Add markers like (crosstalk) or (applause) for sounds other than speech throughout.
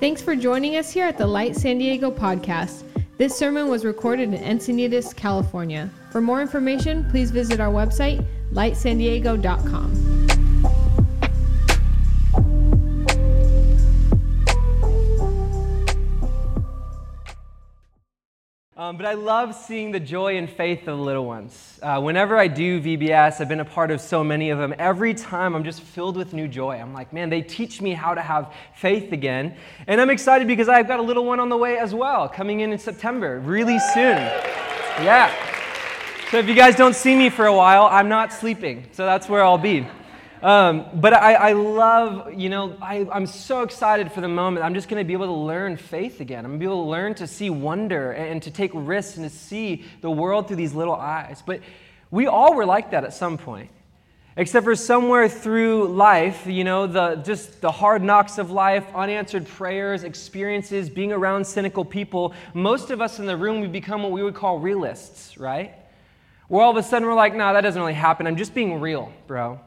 Thanks for joining us here at the Light San Diego podcast. This sermon was recorded in Encinitas, California. For more information, please visit our website, lightsandiego.com. Um, but I love seeing the joy and faith of the little ones. Uh, whenever I do VBS, I've been a part of so many of them. Every time I'm just filled with new joy. I'm like, man, they teach me how to have faith again. And I'm excited because I've got a little one on the way as well, coming in in September, really soon. Yeah. So if you guys don't see me for a while, I'm not sleeping. So that's where I'll be. Um, but I, I, love, you know, I, I'm so excited for the moment. I'm just going to be able to learn faith again. I'm going to be able to learn to see wonder and, and to take risks and to see the world through these little eyes. But we all were like that at some point. Except for somewhere through life, you know, the, just the hard knocks of life, unanswered prayers, experiences, being around cynical people, most of us in the room, we become what we would call realists, right? Where all of a sudden we're like, nah, that doesn't really happen. I'm just being real, bro.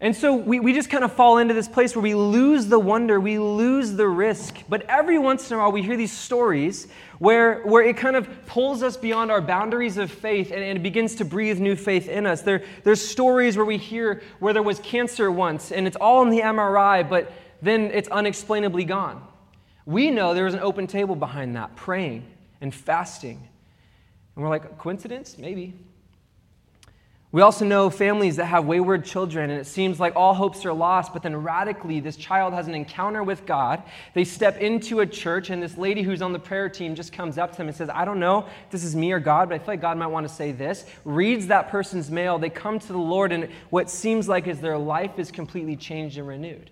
And so we, we just kind of fall into this place where we lose the wonder, we lose the risk. But every once in a while, we hear these stories where, where it kind of pulls us beyond our boundaries of faith and, and it begins to breathe new faith in us. There, there's stories where we hear where there was cancer once and it's all in the MRI, but then it's unexplainably gone. We know there was an open table behind that, praying and fasting. And we're like, coincidence? Maybe. We also know families that have wayward children, and it seems like all hopes are lost, but then radically, this child has an encounter with God. They step into a church, and this lady who's on the prayer team just comes up to them and says, I don't know this is me or God, but I feel like God might want to say this. Reads that person's mail. They come to the Lord, and what seems like is their life is completely changed and renewed.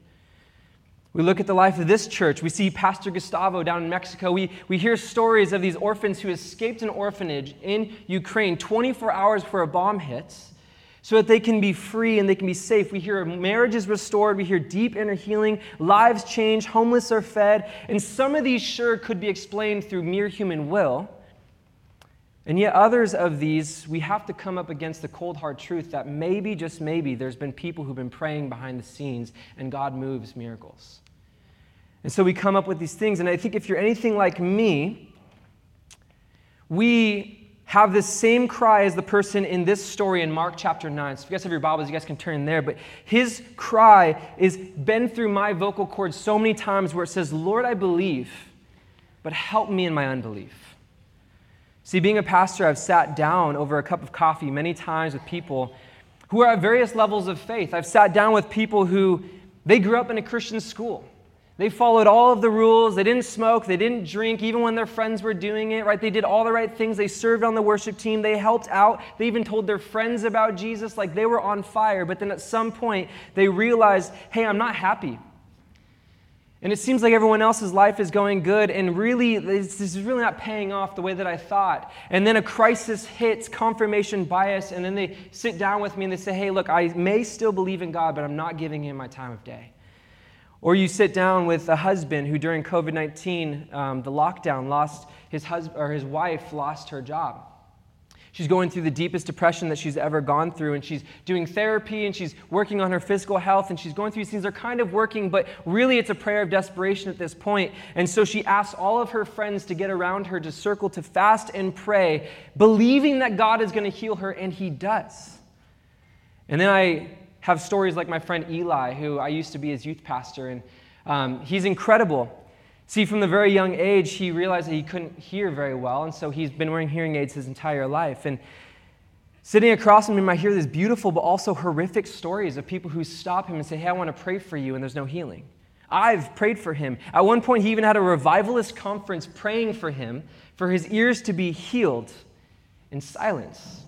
We look at the life of this church. We see Pastor Gustavo down in Mexico. We, we hear stories of these orphans who escaped an orphanage in Ukraine 24 hours before a bomb hits so that they can be free and they can be safe. We hear marriages restored. We hear deep inner healing. Lives change. Homeless are fed. And some of these, sure, could be explained through mere human will. And yet, others of these, we have to come up against the cold, hard truth that maybe, just maybe, there's been people who've been praying behind the scenes and God moves miracles. And so we come up with these things. And I think if you're anything like me, we have the same cry as the person in this story in Mark chapter 9. So if you guys have your Bibles, you guys can turn there. But his cry is been through my vocal cords so many times where it says, Lord, I believe, but help me in my unbelief. See, being a pastor, I've sat down over a cup of coffee many times with people who are at various levels of faith. I've sat down with people who they grew up in a Christian school. They followed all of the rules. They didn't smoke. They didn't drink, even when their friends were doing it, right? They did all the right things. They served on the worship team. They helped out. They even told their friends about Jesus like they were on fire. But then at some point, they realized, hey, I'm not happy. And it seems like everyone else's life is going good, and really, this is really not paying off the way that I thought. And then a crisis hits, confirmation bias, and then they sit down with me and they say, hey, look, I may still believe in God, but I'm not giving him my time of day. Or you sit down with a husband who, during COVID 19, um, the lockdown, lost his husband or his wife lost her job. She's going through the deepest depression that she's ever gone through, and she's doing therapy and she's working on her physical health, and she's going through these things. They're kind of working, but really it's a prayer of desperation at this point. And so she asks all of her friends to get around her to circle to fast and pray, believing that God is going to heal her, and He does. And then I have stories like my friend Eli, who I used to be his youth pastor, and um, he's incredible. See, from the very young age, he realized that he couldn't hear very well, and so he's been wearing hearing aids his entire life. And sitting across from him, I hear these beautiful but also horrific stories of people who stop him and say, Hey, I want to pray for you, and there's no healing. I've prayed for him. At one point, he even had a revivalist conference praying for him, for his ears to be healed in silence.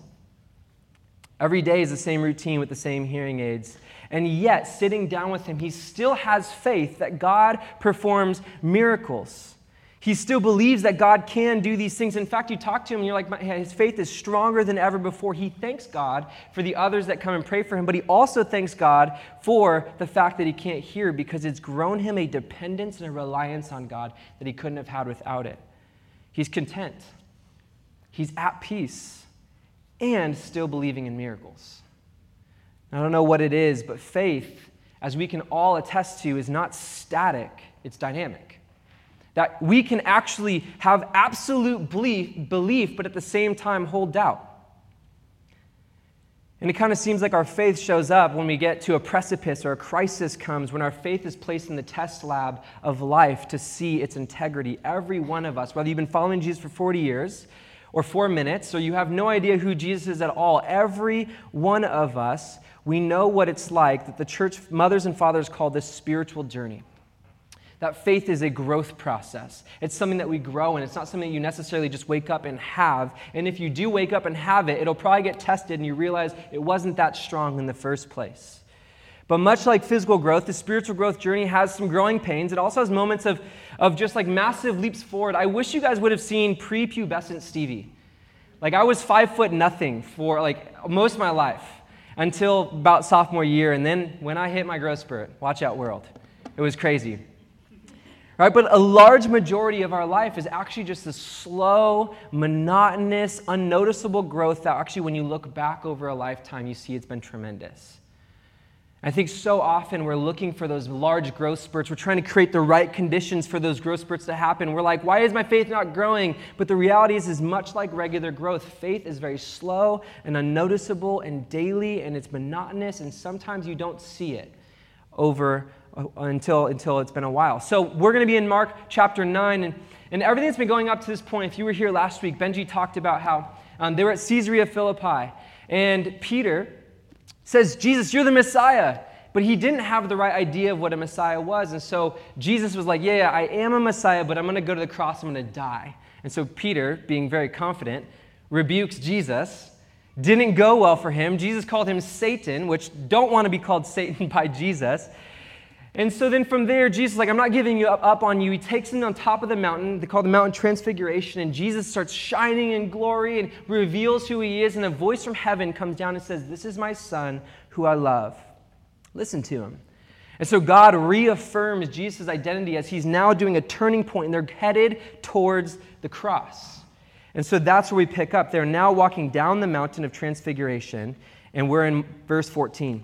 Every day is the same routine with the same hearing aids. And yet, sitting down with him, he still has faith that God performs miracles. He still believes that God can do these things. In fact, you talk to him and you're like, his faith is stronger than ever before. He thanks God for the others that come and pray for him, but he also thanks God for the fact that he can't hear because it's grown him a dependence and a reliance on God that he couldn't have had without it. He's content, he's at peace and still believing in miracles. I don't know what it is, but faith, as we can all attest to, is not static, it's dynamic. That we can actually have absolute belief, belief but at the same time hold doubt. And it kind of seems like our faith shows up when we get to a precipice or a crisis comes, when our faith is placed in the test lab of life to see its integrity. Every one of us, whether you've been following Jesus for 40 years or four minutes, or you have no idea who Jesus is at all, every one of us, we know what it's like that the church mothers and fathers call this spiritual journey that faith is a growth process. It's something that we grow in. It's not something that you necessarily just wake up and have. And if you do wake up and have it, it'll probably get tested and you realize it wasn't that strong in the first place. But much like physical growth, the spiritual growth journey has some growing pains. It also has moments of, of just like massive leaps forward. I wish you guys would have seen prepubescent Stevie. Like I was five foot nothing for like most of my life until about sophomore year. And then when I hit my growth spurt, watch out world. It was crazy. Right? But a large majority of our life is actually just this slow, monotonous, unnoticeable growth that actually, when you look back over a lifetime, you see it's been tremendous. I think so often we're looking for those large growth spurts. We're trying to create the right conditions for those growth spurts to happen. We're like, why is my faith not growing? But the reality is, is much like regular growth, faith is very slow and unnoticeable and daily, and it's monotonous, and sometimes you don't see it over until, until it's been a while. So we're going to be in Mark chapter 9, and, and everything that's been going up to this point, if you were here last week, Benji talked about how um, they were at Caesarea Philippi, and Peter says, Jesus, you're the Messiah. But he didn't have the right idea of what a Messiah was. And so Jesus was like, Yeah, yeah I am a Messiah, but I'm going to go to the cross, I'm going to die. And so Peter, being very confident, rebukes Jesus. Didn't go well for him. Jesus called him Satan, which don't want to be called Satan (laughs) by Jesus. And so then from there, Jesus like, I'm not giving you up, up, on you. He takes him on top of the mountain. They call the mountain transfiguration. And Jesus starts shining in glory and reveals who he is. And a voice from heaven comes down and says, This is my son who I love. Listen to him. And so God reaffirms Jesus' identity as he's now doing a turning point and they're headed towards the cross. And so that's where we pick up. They're now walking down the mountain of transfiguration. And we're in verse 14.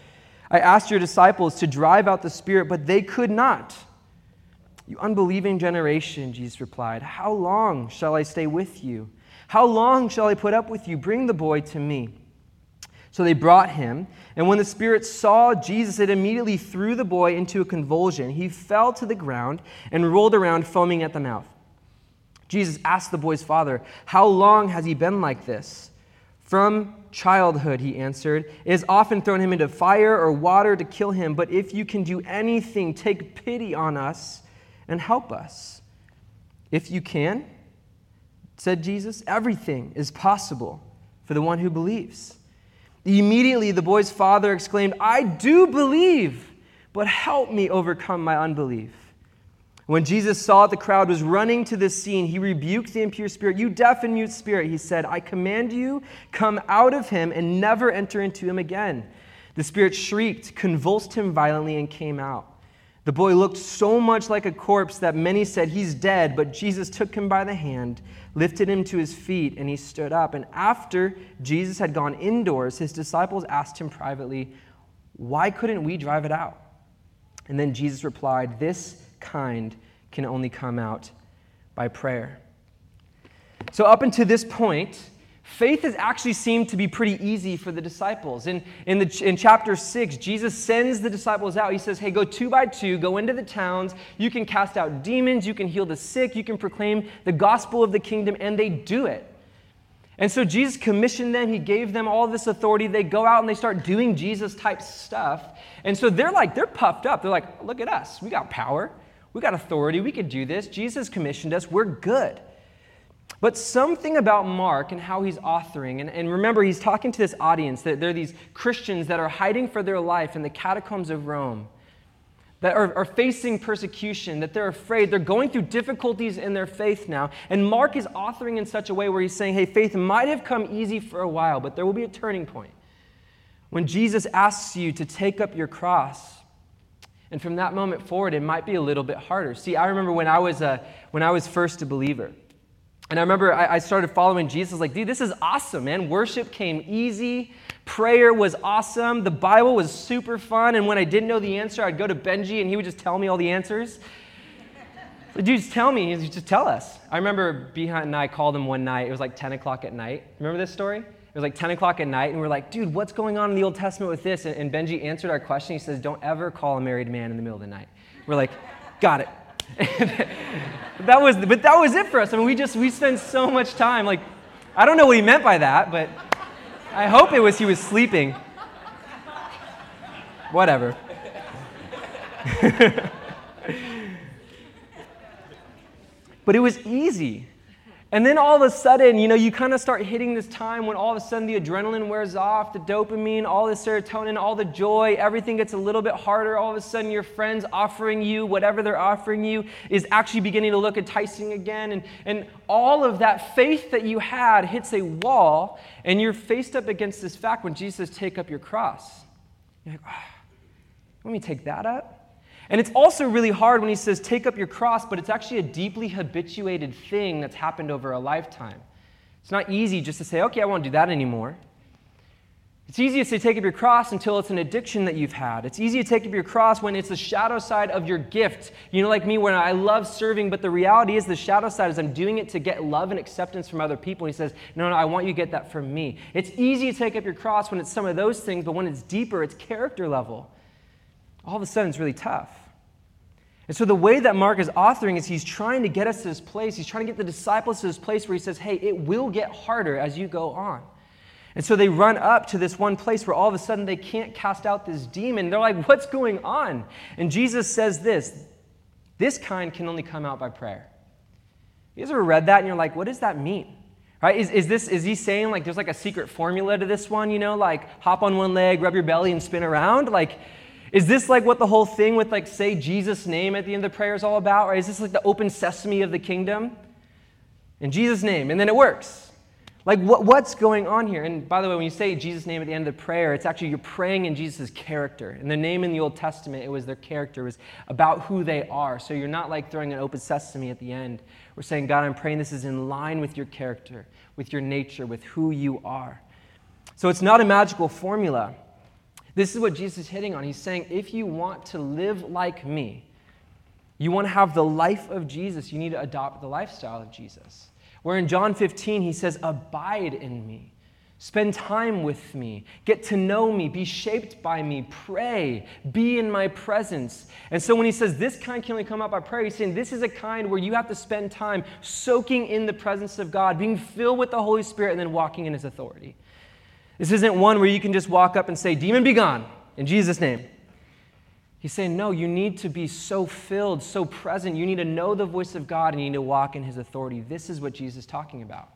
I asked your disciples to drive out the spirit, but they could not. You unbelieving generation, Jesus replied, How long shall I stay with you? How long shall I put up with you? Bring the boy to me. So they brought him, and when the spirit saw Jesus, it immediately threw the boy into a convulsion. He fell to the ground and rolled around, foaming at the mouth. Jesus asked the boy's father, How long has he been like this? From childhood, he answered. It has often thrown him into fire or water to kill him, but if you can do anything, take pity on us and help us. If you can, said Jesus, everything is possible for the one who believes. Immediately, the boy's father exclaimed, I do believe, but help me overcome my unbelief. When Jesus saw the crowd was running to this scene, he rebuked the impure spirit. You deaf and mute spirit, he said, I command you, come out of him and never enter into him again. The spirit shrieked, convulsed him violently, and came out. The boy looked so much like a corpse that many said, He's dead. But Jesus took him by the hand, lifted him to his feet, and he stood up. And after Jesus had gone indoors, his disciples asked him privately, Why couldn't we drive it out? And then Jesus replied, This kind can only come out by prayer. So, up until this point, faith has actually seemed to be pretty easy for the disciples. In, in, the, in chapter 6, Jesus sends the disciples out. He says, Hey, go two by two, go into the towns. You can cast out demons, you can heal the sick, you can proclaim the gospel of the kingdom, and they do it. And so Jesus commissioned them, he gave them all this authority. They go out and they start doing Jesus type stuff. And so they're like, they're puffed up. They're like, look at us, we got power. We got authority. We could do this. Jesus commissioned us. We're good. But something about Mark and how he's authoring, and, and remember, he's talking to this audience that they're these Christians that are hiding for their life in the catacombs of Rome. that are, are, facing persecution, that they're afraid. They're going through difficulties in their faith now. And Mark is authoring in such a way where he's saying, hey, faith might have come easy for a while, but there will be a turning point when Jesus asks you to take up your cross. And from that moment forward, it might be a little bit harder. See, I remember when I was, a, when I was first a believer. And I remember I, I started following Jesus, like, dude, this is awesome, man. Worship came easy. Prayer was awesome. The Bible was super fun. And when I didn't know the answer, I'd go to Benji and he would just tell me all the answers. Dude, just tell me. Just tell us. I remember Behind and I called him one night. It was like 10 o'clock at night. Remember this story? It was like 10 o'clock at night, and we're like, dude, what's going on in the Old Testament with this? And, Benji answered our question. He says, don't ever call a married man in the middle of the night. We're like, got it. (laughs) that was, but that was it for us. I mean, we just, we spent so much time. Like, I don't know what he meant by that, but I hope it was he was sleeping. Whatever. (laughs) but it was easy. And then all of a sudden, you know, you kind of start hitting this time when all of a sudden the adrenaline wears off, the dopamine, all the serotonin, all the joy, everything gets a little bit harder. All of a sudden, your friends offering you whatever they're offering you is actually beginning to look enticing again. And, and all of that faith that you had hits a wall, and you're faced up against this fact when Jesus says, Take up your cross. You're like, oh, let me take that up. And it's also really hard when he says, take up your cross, but it's actually a deeply habituated thing that's happened over a lifetime. It's not easy just to say, okay, I won't do that anymore. It's easy to say, take up your cross until it's an addiction that you've had. It's easy to take up your cross when it's the shadow side of your gift. You know, like me, when I love serving, but the reality is the shadow side is I'm doing it to get love and acceptance from other people. And he says, no, no, I want you to get that from me. It's easy to take up your cross when it's some of those things, but when it's deeper, it's character level. All of a sudden, it's really tough. And so, the way that Mark is authoring is he's trying to get us to this place. He's trying to get the disciples to this place where he says, hey, it will get harder as you go on. And so they run up to this one place where all of a sudden they can't cast out this demon. They're like, what's going on? And Jesus says this this kind can only come out by prayer. You guys ever read that and you're like, what does that mean? Right? Is, is, this, is he saying like there's like a secret formula to this one, you know, like hop on one leg, rub your belly, and spin around? Like, is this like what the whole thing with like say Jesus' name at the end of the prayer is all about? Or is this like the open sesame of the kingdom? In Jesus' name, and then it works. Like what, what's going on here? And by the way, when you say Jesus' name at the end of the prayer, it's actually you're praying in Jesus' character. And the name in the Old Testament, it was their character, it was about who they are. So you're not like throwing an open sesame at the end. We're saying, God, I'm praying this is in line with your character, with your nature, with who you are. So it's not a magical formula. This is what Jesus is hitting on. He's saying, if you want to live like me, you want to have the life of Jesus, you need to adopt the lifestyle of Jesus. Where in John 15, he says, Abide in me. Spend time with me. Get to know me. Be shaped by me. Pray. Be in my presence. And so when he says this kind can only come out by prayer, he's saying this is a kind where you have to spend time soaking in the presence of God, being filled with the Holy Spirit, and then walking in his authority. This isn't one where you can just walk up and say, Demon, be gone, in Jesus' name. He's saying, no, you need to be so filled, so present. You need to know the voice of God and you need to walk in his authority. This is what Jesus is talking about.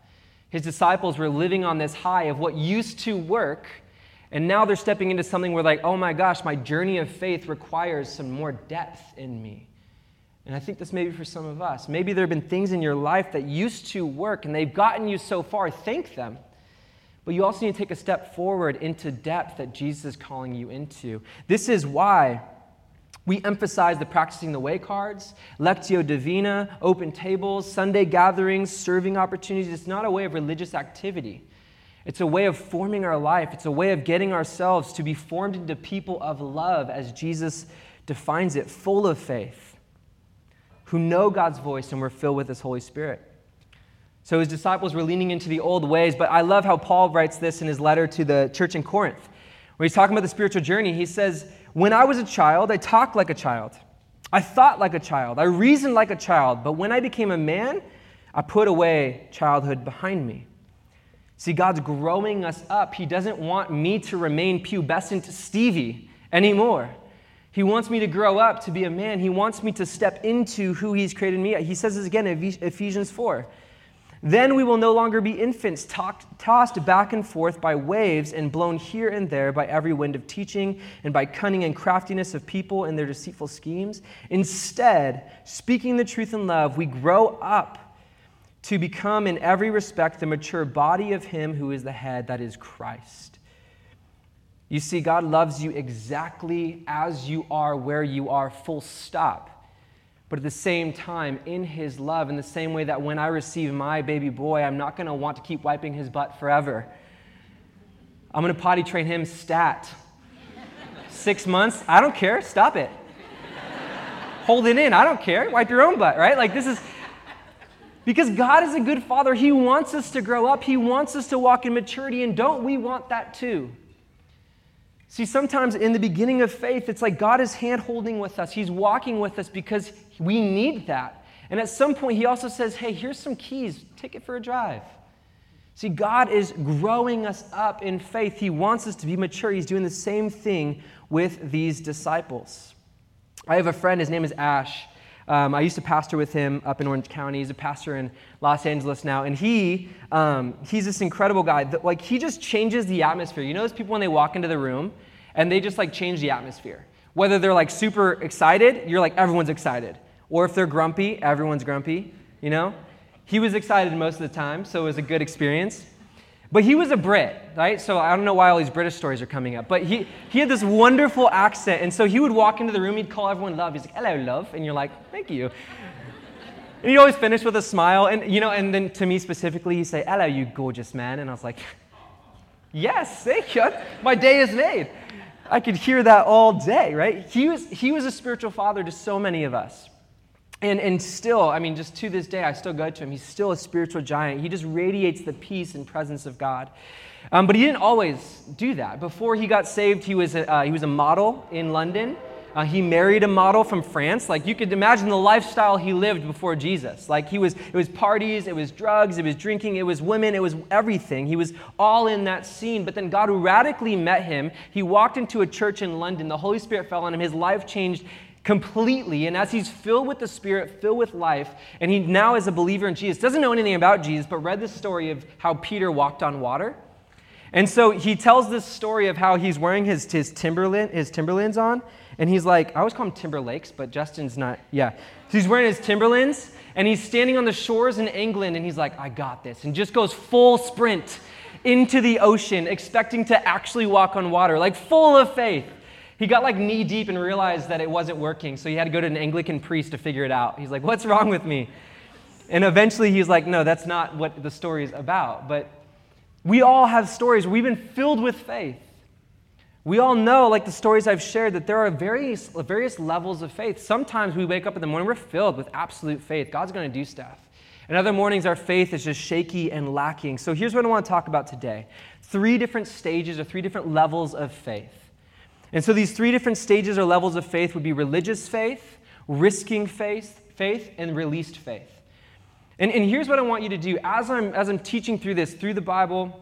His disciples were living on this high of what used to work, and now they're stepping into something where, like, oh my gosh, my journey of faith requires some more depth in me. And I think this may be for some of us. Maybe there have been things in your life that used to work and they've gotten you so far. Thank them. But you also need to take a step forward into depth that Jesus is calling you into. This is why we emphasize the practicing the way cards, Lectio Divina, open tables, Sunday gatherings, serving opportunities. It's not a way of religious activity. It's a way of forming our life. It's a way of getting ourselves to be formed into people of love, as Jesus defines it, full of faith, who know God's voice and we're filled with His Holy Spirit. So his disciples were leaning into the old ways, but I love how Paul writes this in his letter to the church in Corinth, where he's talking about the spiritual journey. He says, When I was a child, I talked like a child. I thought like a child. I reasoned like a child. But when I became a man, I put away childhood behind me. See, God's growing us up. He doesn't want me to remain pubescent Stevie anymore. He wants me to grow up to be a man. He wants me to step into who He's created me. He says this again in Ephesians 4. Then we will no longer be infants, tossed back and forth by waves and blown here and there by every wind of teaching and by cunning and craftiness of people and their deceitful schemes. Instead, speaking the truth in love, we grow up to become in every respect the mature body of Him who is the head, that is Christ. You see, God loves you exactly as you are, where you are, full stop. But at the same time, in his love, in the same way that when I receive my baby boy, I'm not going to want to keep wiping his butt forever. I'm going to potty train him stat. Six months, I don't care, stop it. Hold it in, I don't care, wipe your own butt, right? Like this is. Because God is a good father. He wants us to grow up. He wants us to walk in maturity. And don't we want that too? See, sometimes in the beginning of faith, it's like God is hand holding with us. He's walking with us because we need that. And at some point, he also says, hey, here's some keys, take it for a drive. See, God is growing us up in faith. He wants us to be mature. He's doing the same thing with these disciples. I have a friend, his name is Ash. Um, I used to pastor with him up in Orange County. He's a pastor in Los Angeles now, and he um, he's this incredible guy. That, like he just changes the atmosphere. You know those people when they walk into the room and they just like change the atmosphere. Whether they're like super excited, you're like everyone's excited. Or if they're grumpy, everyone's grumpy, you know? He was excited most of the time, so it was a good experience. But he was a Brit, right? So I don't know why all these British stories are coming up. But he, he had this wonderful accent. And so he would walk into the room, he'd call everyone love. He's like, hello, love. And you're like, thank you. And he'd always finish with a smile. And, you know, and then to me specifically, he'd say, hello, you gorgeous man. And I was like, yes, thank you. My day is made. I could hear that all day, right? He was, he was a spiritual father to so many of us. And, and still, I mean, just to this day, I still go to him. He's still a spiritual giant. He just radiates the peace and presence of God. Um, but he didn't always do that. Before he got saved, he was a, uh, he was a model in London. Uh, he married a model from France. Like you could imagine the lifestyle he lived before Jesus. Like he was, it was parties, it was drugs, it was drinking, it was women, it was everything. He was all in that scene. But then God radically met him. He walked into a church in London. The Holy Spirit fell on him. His life changed completely. And as he's filled with the Spirit, filled with life, and he now is a believer in Jesus, doesn't know anything about Jesus, but read the story of how Peter walked on water. And so he tells this story of how he's wearing his, his, Timberland, his Timberlands on, and he's like, I always call him Timberlakes, but Justin's not, yeah. So he's wearing his Timberlands, and he's standing on the shores in England, and he's like, I got this, and just goes full sprint into the ocean, expecting to actually walk on water, like full of faith. He got like knee deep and realized that it wasn't working, so he had to go to an Anglican priest to figure it out. He's like, What's wrong with me? And eventually he's like, No, that's not what the story is about. But we all have stories. We've been filled with faith. We all know, like the stories I've shared, that there are various, various levels of faith. Sometimes we wake up in the morning, we're filled with absolute faith. God's going to do stuff. And other mornings, our faith is just shaky and lacking. So here's what I want to talk about today three different stages or three different levels of faith. And so these three different stages or levels of faith would be religious faith, risking faith, faith, and released faith. And, and here's what I want you to do as I'm, as I'm teaching through this, through the Bible,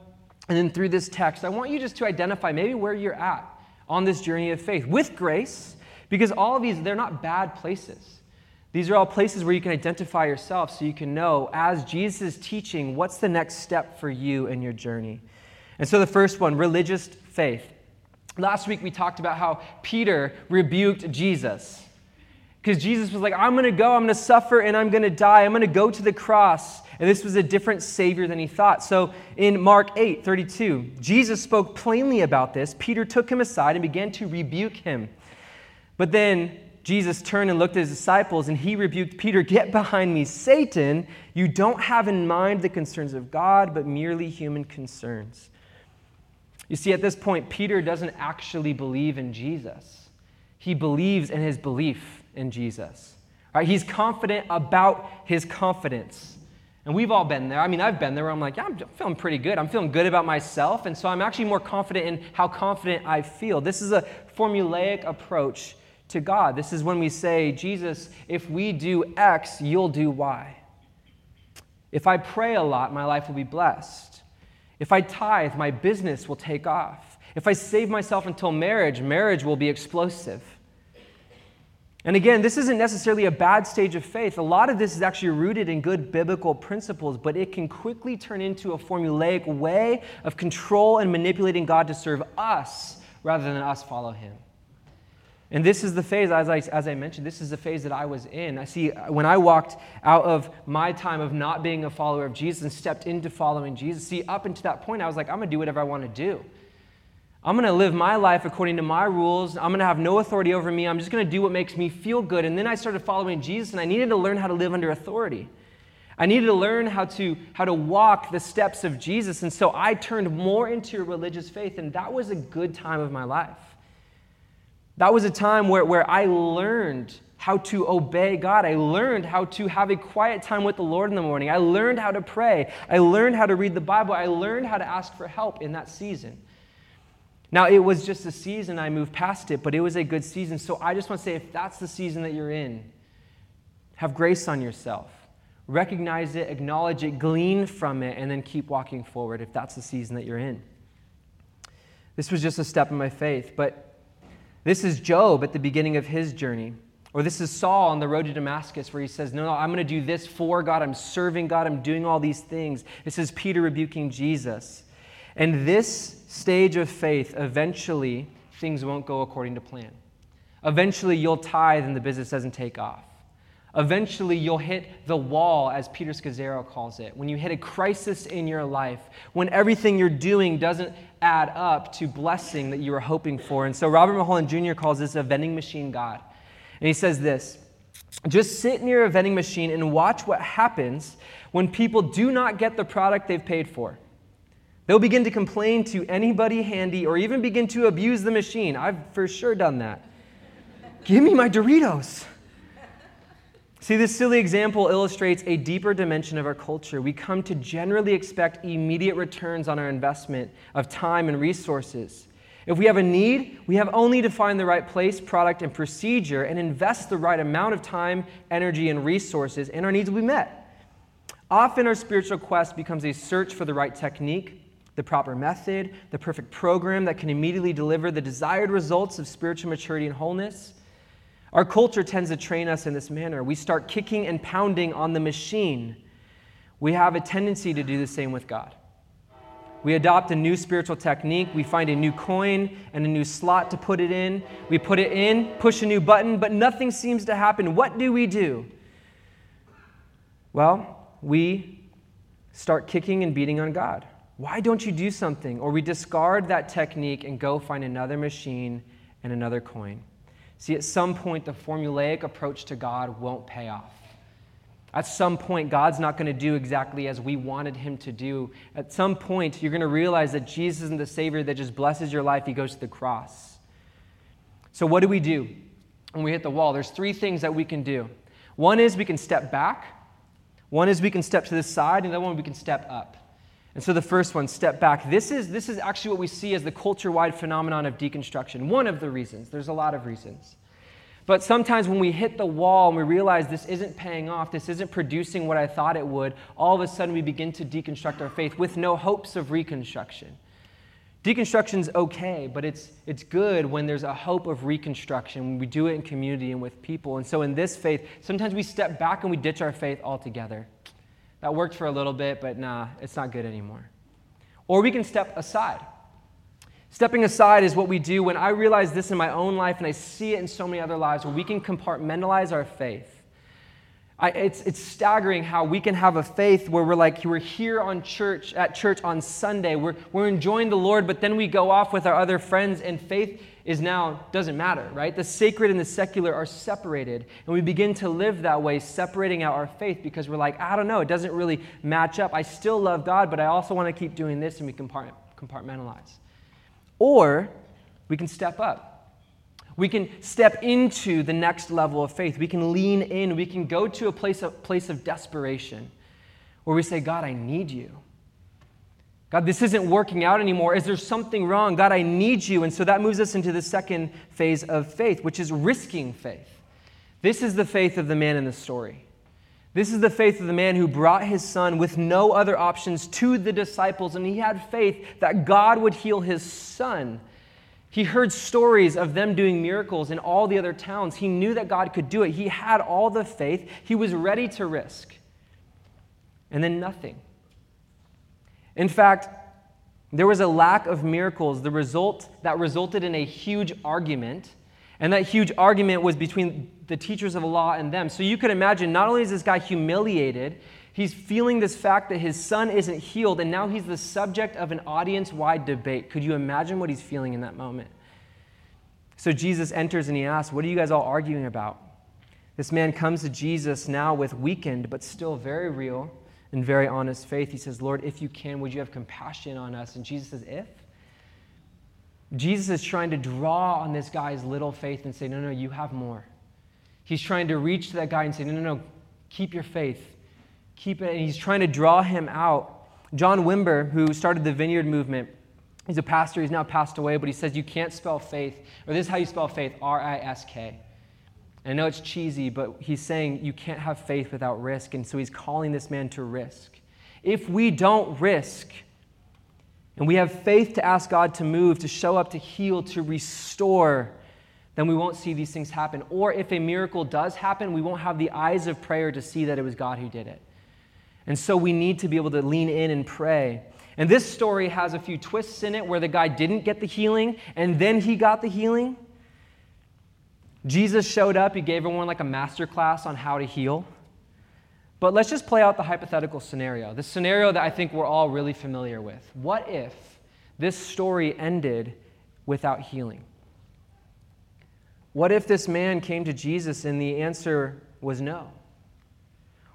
and then through this text, I want you just to identify maybe where you're at on this journey of faith with grace, because all of these, they're not bad places. These are all places where you can identify yourself so you can know, as Jesus is teaching, what's the next step for you in your journey. And so the first one, religious faith. Last week we talked about how Peter rebuked Jesus. Because Jesus was like, I'm going to go, I'm going to suffer, and I'm going to die. I'm going to go to the cross. And this was a different Savior than he thought. So in Mark 8 32, Jesus spoke plainly about this. Peter took him aside and began to rebuke him. But then Jesus turned and looked at his disciples, and he rebuked Peter Get behind me, Satan. You don't have in mind the concerns of God, but merely human concerns. You see, at this point, Peter doesn't actually believe in Jesus. He believes in his belief in Jesus. Right? He's confident about his confidence. And we've all been there. I mean, I've been there I'm like, yeah, I'm feeling pretty good. I'm feeling good about myself. And so I'm actually more confident in how confident I feel. This is a formulaic approach to God. This is when we say, Jesus, if we do X, you'll do Y. If I pray a lot, my life will be blessed. If I tithe, my business will take off. If I save myself until marriage, marriage will be explosive. And again, this isn't necessarily a bad stage of faith. A lot of this is actually rooted in good biblical principles, but it can quickly turn into a formulaic way of control and manipulating God to serve us rather than us follow him. And this is the phase, as I, as I mentioned, this is the phase that I was in. I see when I walked out of my time of not being a follower of Jesus and stepped into following Jesus, see, up until that point, I was like, I'm going to do whatever I want to do. I'm going to live my life according to my rules. I'm going to have no authority over me. I'm just going to do what makes me feel good. And then I started following Jesus, and I needed to learn how to live under authority. I needed to learn how to, how to walk the steps of Jesus. And so I turned more into a religious faith, and that was a good time of my life. That was a time where, where I learned how to obey God. I learned how to have a quiet time with the Lord in the morning. I learned how to pray. I learned how to read the Bible. I learned how to ask for help in that season. Now, it was just a season, I moved past it, but it was a good season. So I just want to say if that's the season that you're in, have grace on yourself. Recognize it, acknowledge it, glean from it, and then keep walking forward if that's the season that you're in. This was just a step in my faith, but this is Job at the beginning of his journey. Or this is Saul on the road to Damascus where he says, No, no, I'm going to do this for God. I'm serving God. I'm doing all these things. This is Peter rebuking Jesus. And this stage of faith, eventually things won't go according to plan. Eventually you'll tithe and the business doesn't take off. Eventually you'll hit the wall, as Peter Scazzero calls it, when you hit a crisis in your life, when everything you're doing doesn't add up to blessing that you were hoping for. And so Robert Mulholland Jr. calls this a vending machine God. And he says this just sit near a vending machine and watch what happens when people do not get the product they've paid for. They'll begin to complain to anybody handy or even begin to abuse the machine. I've for sure done that. Give me my Doritos. See, this silly example illustrates a deeper dimension of our culture. We come to generally expect immediate returns on our investment of time and resources. If we have a need, we have only to find the right place, product, and procedure and invest the right amount of time, energy, and resources, and our needs will be met. Often, our spiritual quest becomes a search for the right technique, the proper method, the perfect program that can immediately deliver the desired results of spiritual maturity and wholeness. Our culture tends to train us in this manner. We start kicking and pounding on the machine. We have a tendency to do the same with God. We adopt a new spiritual technique. We find a new coin and a new slot to put it in. We put it in, push a new button, but nothing seems to happen. What do we do? Well, we start kicking and beating on God. Why don't you do something? Or we discard that technique and go find another machine and another coin. See, at some point, the formulaic approach to God won't pay off. At some point, God's not going to do exactly as we wanted Him to do. At some point, you're going to realize that Jesus isn't the Savior that just blesses your life, He goes to the cross. So, what do we do when we hit the wall? There's three things that we can do. One is we can step back, one is we can step to the side, and the other one we can step up. And so the first one, step back. This is, this is actually what we see as the culture wide phenomenon of deconstruction. One of the reasons. There's a lot of reasons. But sometimes when we hit the wall and we realize this isn't paying off, this isn't producing what I thought it would, all of a sudden we begin to deconstruct our faith with no hopes of reconstruction. Deconstruction's okay, but it's, it's good when there's a hope of reconstruction, when we do it in community and with people. And so in this faith, sometimes we step back and we ditch our faith altogether. That worked for a little bit, but nah, it's not good anymore. Or we can step aside. Stepping aside is what we do when I realize this in my own life and I see it in so many other lives where we can compartmentalize our faith. I, it's, it's staggering how we can have a faith where we're like, we're here on church, at church on Sunday, we're, we're enjoying the Lord, but then we go off with our other friends and faith is now doesn't matter, right? The sacred and the secular are separated. And we begin to live that way, separating out our faith because we're like, I don't know, it doesn't really match up. I still love God, but I also want to keep doing this, and we compartmentalize. Or we can step up. We can step into the next level of faith. We can lean in. We can go to a place of, place of desperation where we say, God, I need you. God, this isn't working out anymore. Is there something wrong? God, I need you. And so that moves us into the second phase of faith, which is risking faith. This is the faith of the man in the story. This is the faith of the man who brought his son with no other options to the disciples, and he had faith that God would heal his son. He heard stories of them doing miracles in all the other towns. He knew that God could do it. He had all the faith. He was ready to risk. And then nothing. In fact, there was a lack of miracles, the result that resulted in a huge argument. And that huge argument was between the teachers of the law and them. So you could imagine not only is this guy humiliated, he's feeling this fact that his son isn't healed, and now he's the subject of an audience wide debate. Could you imagine what he's feeling in that moment? So Jesus enters and he asks, What are you guys all arguing about? This man comes to Jesus now with weakened, but still very real and very honest faith. He says, Lord, if you can, would you have compassion on us? And Jesus says, If? Jesus is trying to draw on this guy's little faith and say, No, no, you have more. He's trying to reach to that guy and say, No, no, no, keep your faith. Keep it. And he's trying to draw him out. John Wimber, who started the Vineyard movement, he's a pastor. He's now passed away, but he says, You can't spell faith, or this is how you spell faith R I S K. I know it's cheesy, but he's saying you can't have faith without risk. And so he's calling this man to risk. If we don't risk, and we have faith to ask God to move, to show up, to heal, to restore, then we won't see these things happen. Or if a miracle does happen, we won't have the eyes of prayer to see that it was God who did it. And so we need to be able to lean in and pray. And this story has a few twists in it where the guy didn't get the healing and then he got the healing. Jesus showed up, he gave everyone like a master class on how to heal. But let's just play out the hypothetical scenario, the scenario that I think we're all really familiar with. What if this story ended without healing? What if this man came to Jesus and the answer was no?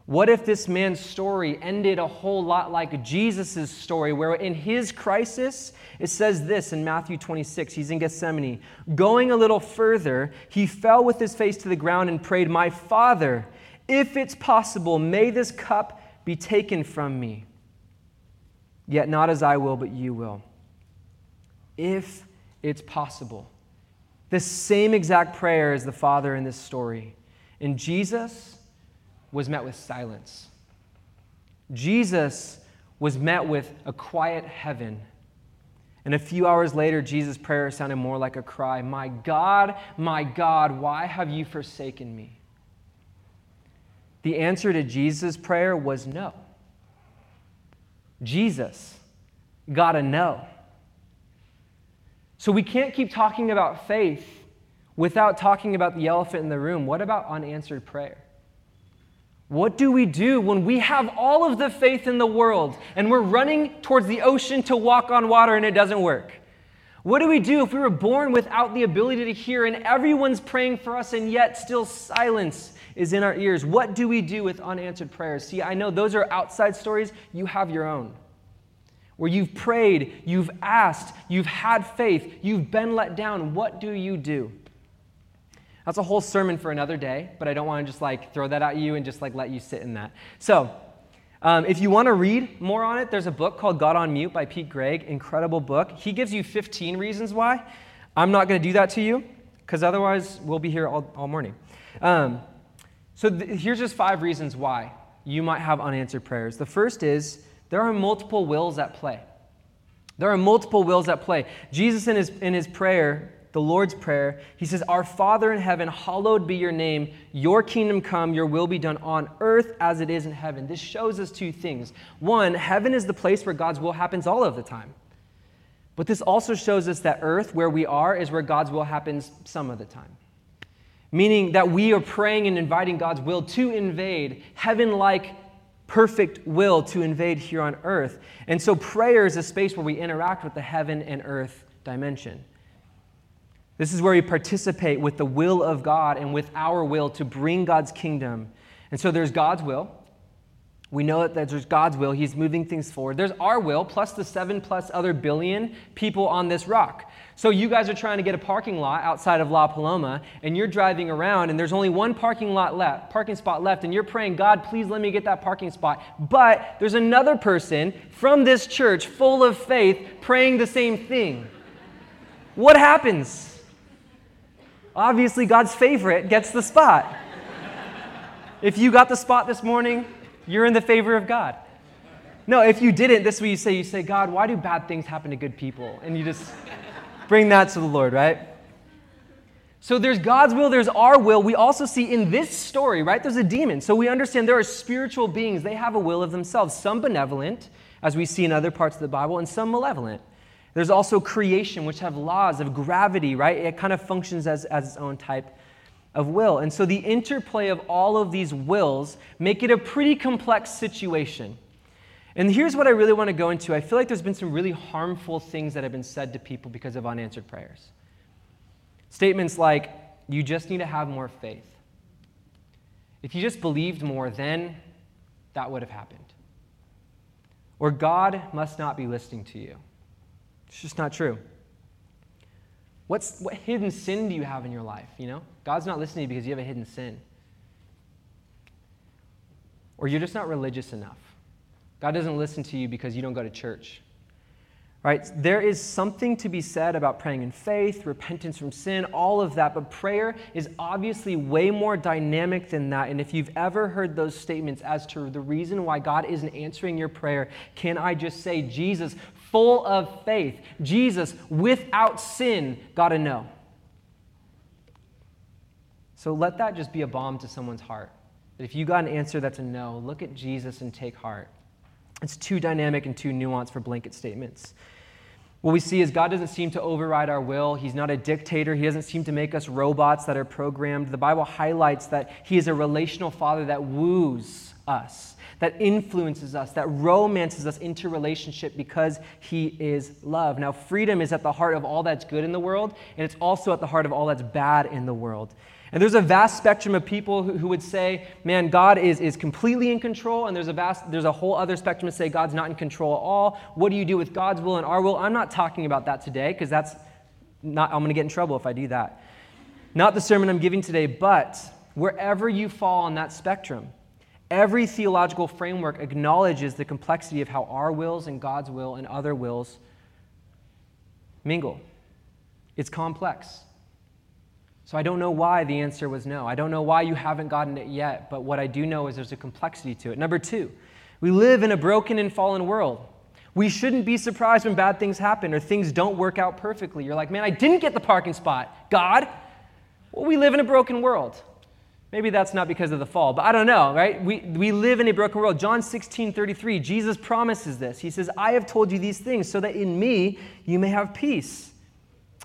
What if this man's story ended a whole lot like Jesus' story, where in his crisis, it says this in Matthew 26, he's in Gethsemane. Going a little further, he fell with his face to the ground and prayed, My Father, if it's possible, may this cup be taken from me. Yet not as I will, but you will. If it's possible. The same exact prayer as the Father in this story. And Jesus was met with silence. Jesus was met with a quiet heaven. And a few hours later, Jesus' prayer sounded more like a cry My God, my God, why have you forsaken me? The answer to Jesus' prayer was no. Jesus got a no. So we can't keep talking about faith without talking about the elephant in the room. What about unanswered prayer? What do we do when we have all of the faith in the world and we're running towards the ocean to walk on water and it doesn't work? What do we do if we were born without the ability to hear and everyone's praying for us and yet still silence is in our ears? What do we do with unanswered prayers? See, I know those are outside stories. You have your own. Where you've prayed, you've asked, you've had faith, you've been let down. What do you do? That's a whole sermon for another day, but I don't want to just like throw that at you and just like let you sit in that. So, um, if you want to read more on it, there's a book called God on Mute by Pete Greig. Incredible book. He gives you 15 reasons why. I'm not going to do that to you because otherwise we'll be here all, all morning. Um, so, th- here's just five reasons why you might have unanswered prayers. The first is there are multiple wills at play. There are multiple wills at play. Jesus, in his, in his prayer, the Lord's Prayer, he says, Our Father in heaven, hallowed be your name. Your kingdom come, your will be done on earth as it is in heaven. This shows us two things. One, heaven is the place where God's will happens all of the time. But this also shows us that earth, where we are, is where God's will happens some of the time. Meaning that we are praying and inviting God's will to invade heaven like perfect will to invade here on earth. And so prayer is a space where we interact with the heaven and earth dimension. This is where we participate with the will of God and with our will to bring God's kingdom. And so there's God's will. We know that there's God's will. He's moving things forward. There's our will, plus the seven plus other billion people on this rock. So you guys are trying to get a parking lot outside of La Paloma, and you're driving around, and there's only one parking lot left, parking spot left, and you're praying, God, please let me get that parking spot. But there's another person from this church full of faith praying the same thing. What happens? Obviously, God's favorite gets the spot. if you got the spot this morning, you're in the favor of God. No, if you didn't, this is what you say. You say, God, why do bad things happen to good people? And you just, bring that to the Lord, right? So there's God's will, there's our will. We also see in this story, right? There's a demon. So we understand there are spiritual beings. They have a will of themselves, some benevolent, as we see in other parts of the Bible, and some malevolent. There's also creation, which have laws of gravity, right? It kind of functions as, as its own type of will. And so the interplay of all of these wills make it a pretty complex situation. And here's what I really want to go into. I feel like there's been some really harmful things that have been said to people because of unanswered prayers. Statements like, you just need to have more faith. If you just believed more, then that would have happened. Or God must not be listening to you. It's just not true. What's, what hidden sin do you have in your life? You know, God's not listening to you because you have a hidden sin. Or you're just not religious enough. God doesn't listen to you because you don't go to church. Right? There is something to be said about praying in faith, repentance from sin, all of that, but prayer is obviously way more dynamic than that. And if you've ever heard those statements as to the reason why God isn't answering your prayer, can I just say, Jesus, full of faith, Jesus, without sin, got to know. So let that just be a balm to someone's heart. That if you got an answer that's a no, look at Jesus and take heart. It's too dynamic and too nuanced for blanket statements. What we see is God doesn't seem to override our will. He's not a dictator. He doesn't seem to make us robots that are programmed. The Bible highlights that He is a relational Father that woos us, that influences us, that romances us into relationship because He is love. Now, freedom is at the heart of all that's good in the world, and it's also at the heart of all that's bad in the world. And there's a vast spectrum of people who, who, would say, man, God is, is completely in control. And there's a, vast, there's a whole other spectrum to say God's not in control at all. What do you do with God's will and our will? I'm not talking about that today because that's not, I'm going to get in trouble if I do that. Not the sermon I'm giving today, but wherever you fall on that spectrum, every theological framework acknowledges the complexity of how our wills and God's will and other wills mingle. It's complex. So I don't know why the answer was no. I don't know why you haven't gotten it yet, but what I do know is there's a complexity to it. Number two, we live in a broken and fallen world. We shouldn't be surprised when bad things happen or things don't work out perfectly. You're like, man, I didn't get the parking spot. God, well, we live in a broken world. Maybe that's not because of the fall, but I don't know, right? We, we live in a broken world. John 16, 33, Jesus promises this. He says, I have told you these things so that in me you may have peace.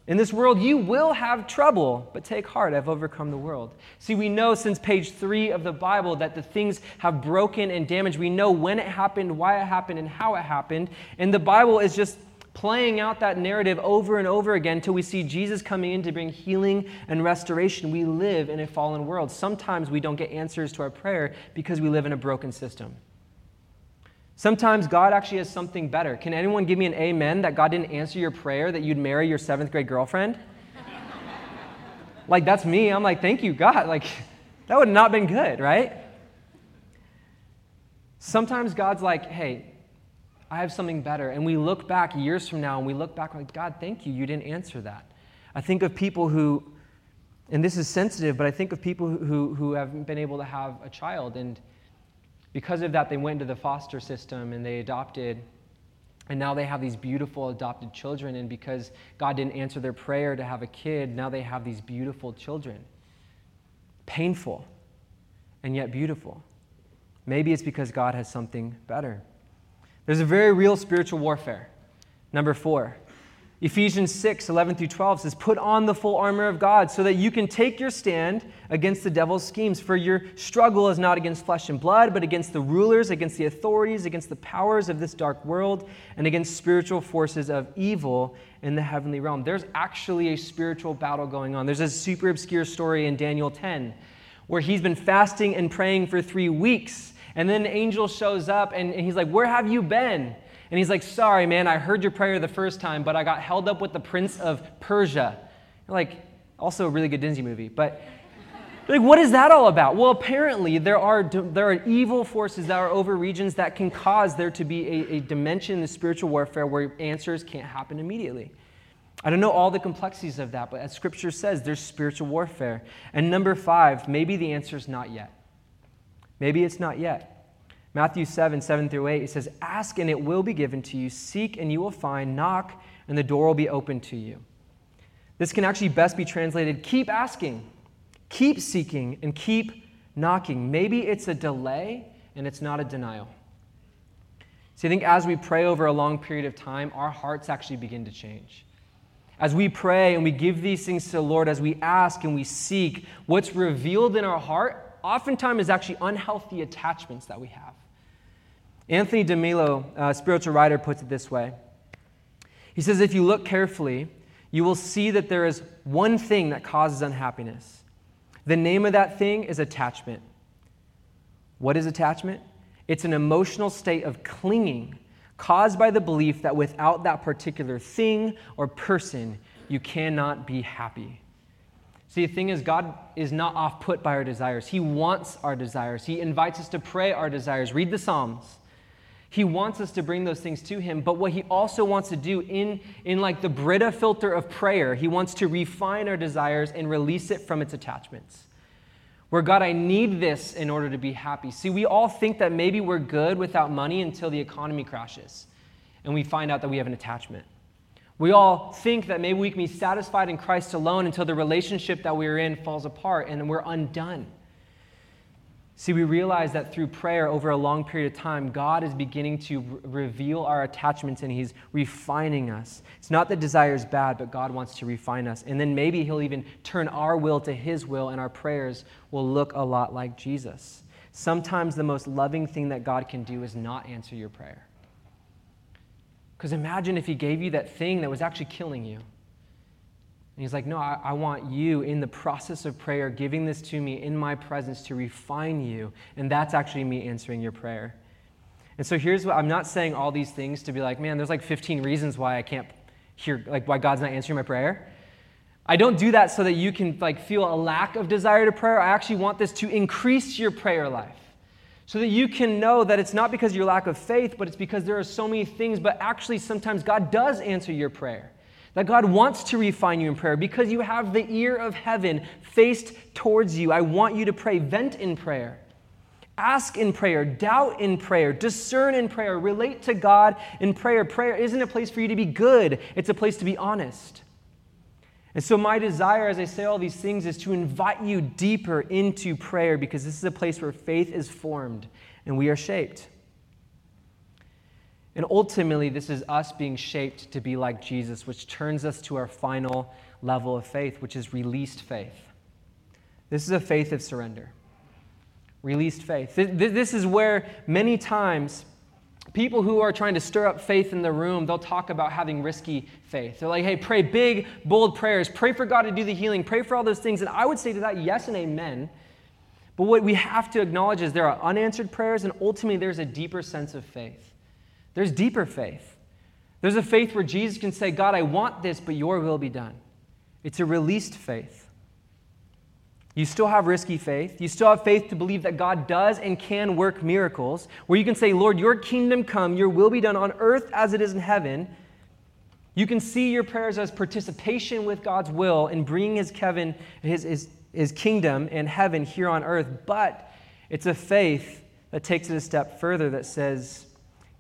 In this world, you will have trouble, but take heart, I've overcome the world. See, we know since page three of the Bible that the things have broken and damaged. We know when it happened, why it happened, and how it happened. And the Bible is just playing out that narrative over and over again until we see Jesus coming in to bring healing and restoration. We live in a fallen world. Sometimes we don't get answers to our prayer because we live in a broken system. Sometimes God actually has something better. Can anyone give me an amen that God didn't answer your prayer that you'd marry your seventh grade girlfriend? (laughs) like, that's me. I'm like, thank you, God. Like, (laughs) that would have not been good, right? Sometimes God's like, hey, I have something better. And we look back years from now and we look back like, God, thank you. You didn't answer that. I think of people who, and this is sensitive, but I think of people who, who haven't been able to have a child and because of that, they went into the foster system and they adopted. And now they have these beautiful adopted children. And because God didn't answer their prayer to have a kid, now they have these beautiful children. Painful and yet beautiful. Maybe it's because God has something better. There's a very real spiritual warfare. Number four, Ephesians 6, 11 through 12 says, Put on the full armor of God so that you can take your stand against the devil's schemes. For your struggle is not against flesh and blood, but against the rulers, against the authorities, against the powers of this dark world, and against spiritual forces of evil in the heavenly realm. There's actually a spiritual battle going on. There's a super obscure story in Daniel 10 where he's been fasting and praying for three weeks. And then an angel shows up and, and he's like, Where have you been? And he's like, Sorry, man, I heard your prayer the first time, but I got held up with the prince of Persia. Like, also a really good Disney movie. But (laughs) like, what is that all about? Well, apparently, there are, there are evil forces that are over regions that can cause there to be a, a dimension in the spiritual warfare where answers can't happen immediately. I don't know all the complexities of that, but as scripture says, there's spiritual warfare. And number five, maybe the answer is not yet. Maybe it's not yet. Matthew 7, 7 through 8, it says, Ask and it will be given to you, seek and you will find, knock and the door will be opened to you. This can actually best be translated keep asking, keep seeking, and keep knocking. Maybe it's a delay and it's not a denial. See, I think as we pray over a long period of time, our hearts actually begin to change. As we pray and we give these things to the Lord, as we ask and we seek, what's revealed in our heart oftentimes is actually unhealthy attachments that we have. Anthony DeMello, a spiritual writer, puts it this way He says, If you look carefully, you will see that there is one thing that causes unhappiness. The name of that thing is attachment. What is attachment? It's an emotional state of clinging caused by the belief that without that particular thing or person, you cannot be happy. See, the thing is, God is not off put by our desires. He wants our desires. He invites us to pray our desires. Read the Psalms. He wants us to bring those things to Him. But what He also wants to do in, in like the Brita filter of prayer, He wants to refine our desires and release it from its attachments. Where, God, I need this in order to be happy. See, we all think that maybe we're good without money until the economy crashes and we find out that we have an attachment. We all think that maybe we can be satisfied in Christ alone until the relationship that we're in falls apart and we're undone. See, we realize that through prayer over a long period of time, God is beginning to re- reveal our attachments and He's refining us. It's not that desire is bad, but God wants to refine us. And then maybe He'll even turn our will to His will, and our prayers will look a lot like Jesus. Sometimes the most loving thing that God can do is not answer your prayer. Because imagine if He gave you that thing that was actually killing you. And he's like, No, I, I, want you in the process of prayer, giving this to me in my presence to refine you. And that's actually me answering your prayer. And so here's what I'm not saying all these things to be like, man, there's like 15 reasons why I can't hear, like, why God's not answering my prayer. I don't do that so that you can like feel a lack of desire to prayer. I actually want this to increase your prayer life. So that you can know that it's not because of your lack of faith, but it's because there are so many things, but actually sometimes God does answer your prayer. That God wants to refine you in prayer because you have the ear of heaven faced towards you. I want you to pray, vent in prayer. Ask in prayer, doubt in prayer, discern in prayer, relate to God in prayer. Prayer isn't a place for you to be good, it's a place to be honest. And so, my desire as I say all these things is to invite you deeper into prayer because this is a place where faith is formed and we are shaped. And ultimately, this is us being shaped to be like Jesus, which turns us to our final level of faith, which is released faith. This is a faith of surrender. Released faith. This is where many times people who are trying to stir up faith in the room, they'll talk about having risky faith. They're like, hey, pray big, bold prayers. Pray for God to do the healing. Pray for all those things. And I would say to that, yes and amen. But what we have to acknowledge is there are unanswered prayers, and ultimately, there's a deeper sense of faith. There's deeper faith. There's a faith where Jesus can say, God, I want this, but your will be done. It's a released faith. You still have risky faith. You still have faith to believe that God does and can work miracles, where you can say, Lord, your kingdom come, your will be done on earth as it is in heaven. You can see your prayers as participation with God's will in bringing his, Kevin, his, his, his kingdom and heaven here on earth, but it's a faith that takes it a step further that says,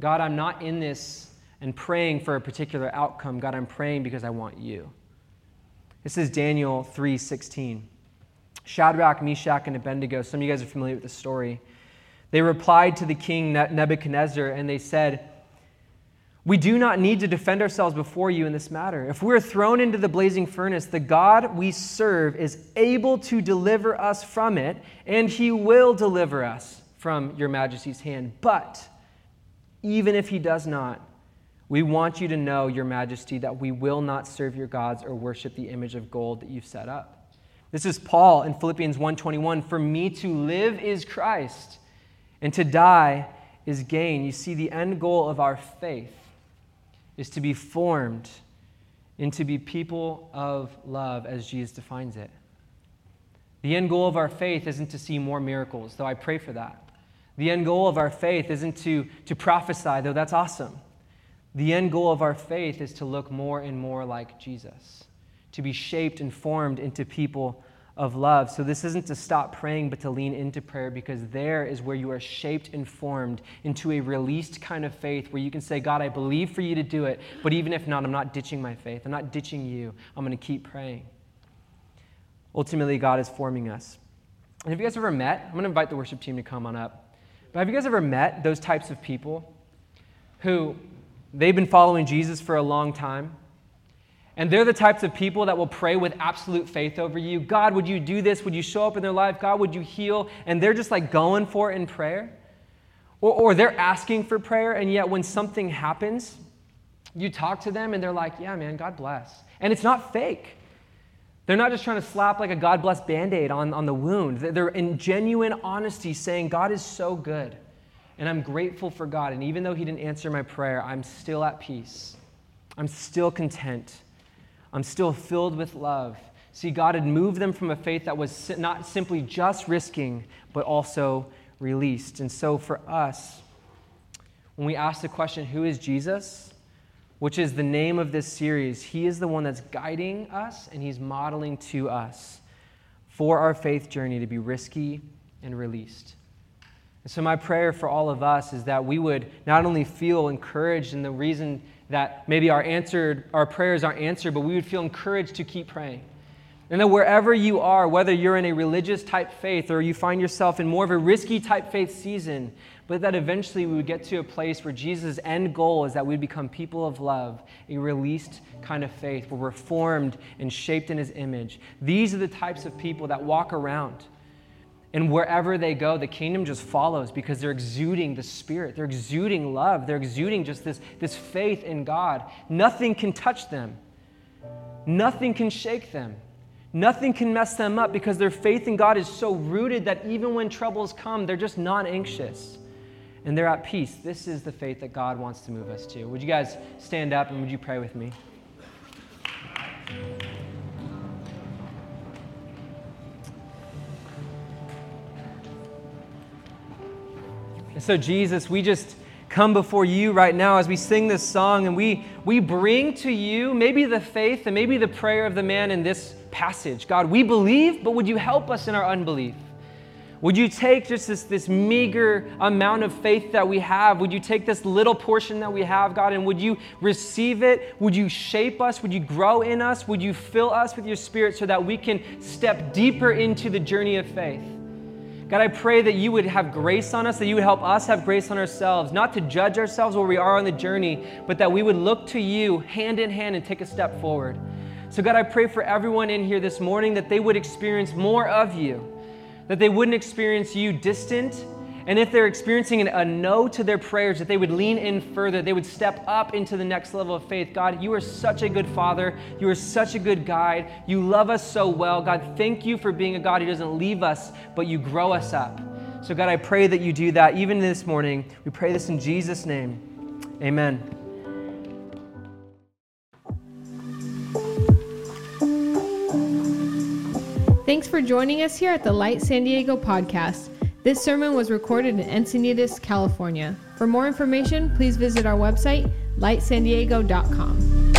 God, I'm not in this and praying for a particular outcome. God, I'm praying because I want you. This is Daniel 3:16. Shadrach, Meshach, and Abednego, some of you guys are familiar with the story. They replied to the king Nebuchadnezzar and they said, We do not need to defend ourselves before you in this matter. If we're thrown into the blazing furnace, the God we serve is able to deliver us from it, and he will deliver us from your majesty's hand. But even if he does not. We want you to know, Your Majesty, that we will not serve your gods or worship the image of gold that you've set up. This is Paul in Philippians 1:21, "For me to live is Christ, and to die is gain." You see the end goal of our faith is to be formed and to be people of love as Jesus defines it. The end goal of our faith isn't to see more miracles, though I pray for that. The end goal of our faith isn't to, to prophesy, though that's awesome. The end goal of our faith is to look more and more like Jesus, to be shaped and formed into people of love. So, this isn't to stop praying, but to lean into prayer because there is where you are shaped and formed into a released kind of faith where you can say, God, I believe for you to do it, but even if not, I'm not ditching my faith. I'm not ditching you. I'm going to keep praying. Ultimately, God is forming us. And have you guys ever met? I'm going to invite the worship team to come on up. But have you guys ever met those types of people who they've been following Jesus for a long time? And they're the types of people that will pray with absolute faith over you. God, would you do this? Would you show up in their life? God, would you heal? And they're just like going for it in prayer. Or, or they're asking for prayer, and yet when something happens, you talk to them and they're like, yeah, man, God bless. And it's not fake. They're not just trying to slap like a God bless band aid on, on the wound. They're in genuine honesty saying, God is so good. And I'm grateful for God. And even though He didn't answer my prayer, I'm still at peace. I'm still content. I'm still filled with love. See, God had moved them from a faith that was not simply just risking, but also released. And so for us, when we ask the question, Who is Jesus? Which is the name of this series, He is the one that's guiding us and He's modeling to us for our faith journey to be risky and released. And so, my prayer for all of us is that we would not only feel encouraged in the reason that maybe our answered our prayers aren't answered, but we would feel encouraged to keep praying. And that wherever you are, whether you're in a religious type faith or you find yourself in more of a risky type faith season, but that eventually we would get to a place where Jesus' end goal is that we'd become people of love, a released kind of faith, where we're formed and shaped in his image. These are the types of people that walk around and wherever they go, the kingdom just follows because they're exuding the Spirit. They're exuding love. They're exuding just this, this faith in God. Nothing can touch them, nothing can shake them. Nothing can mess them up because their faith in God is so rooted that even when troubles come, they're just not anxious and they're at peace. This is the faith that God wants to move us to. Would you guys stand up and would you pray with me? And so, Jesus, we just come before you right now as we sing this song and we, we bring to you maybe the faith and maybe the prayer of the man in this passage. God, we believe, but would you help us in our unbelief? Would you take just this, this meager amount of faith that we have? Would you take this little portion that we have, God, and would you receive it? Would you shape us? Would you grow in us? Would you fill us with your spirit so that we can step deeper into the journey of faith? God, I pray that you would have grace on us, that you would help us have grace on ourselves, not to judge ourselves where we are on the journey, but that we would look to you hand in hand and take a step forward. So, God, I pray for everyone in here this morning that they would experience more of you, that they wouldn't experience you distant and if they're experiencing a no to their prayers, that they would lean in further, they would step up into the next level of faith. God, you are such a good father. You are such a good guide. You love us so well. God, thank you for being a God who doesn't leave us, but you grow us up. So, God, I pray that you do that even this morning. We pray this in Jesus' name. Amen. Thanks for joining us here at the Light San Diego podcast. This sermon was recorded in Encinitas, California. For more information, please visit our website, lightsandiego.com.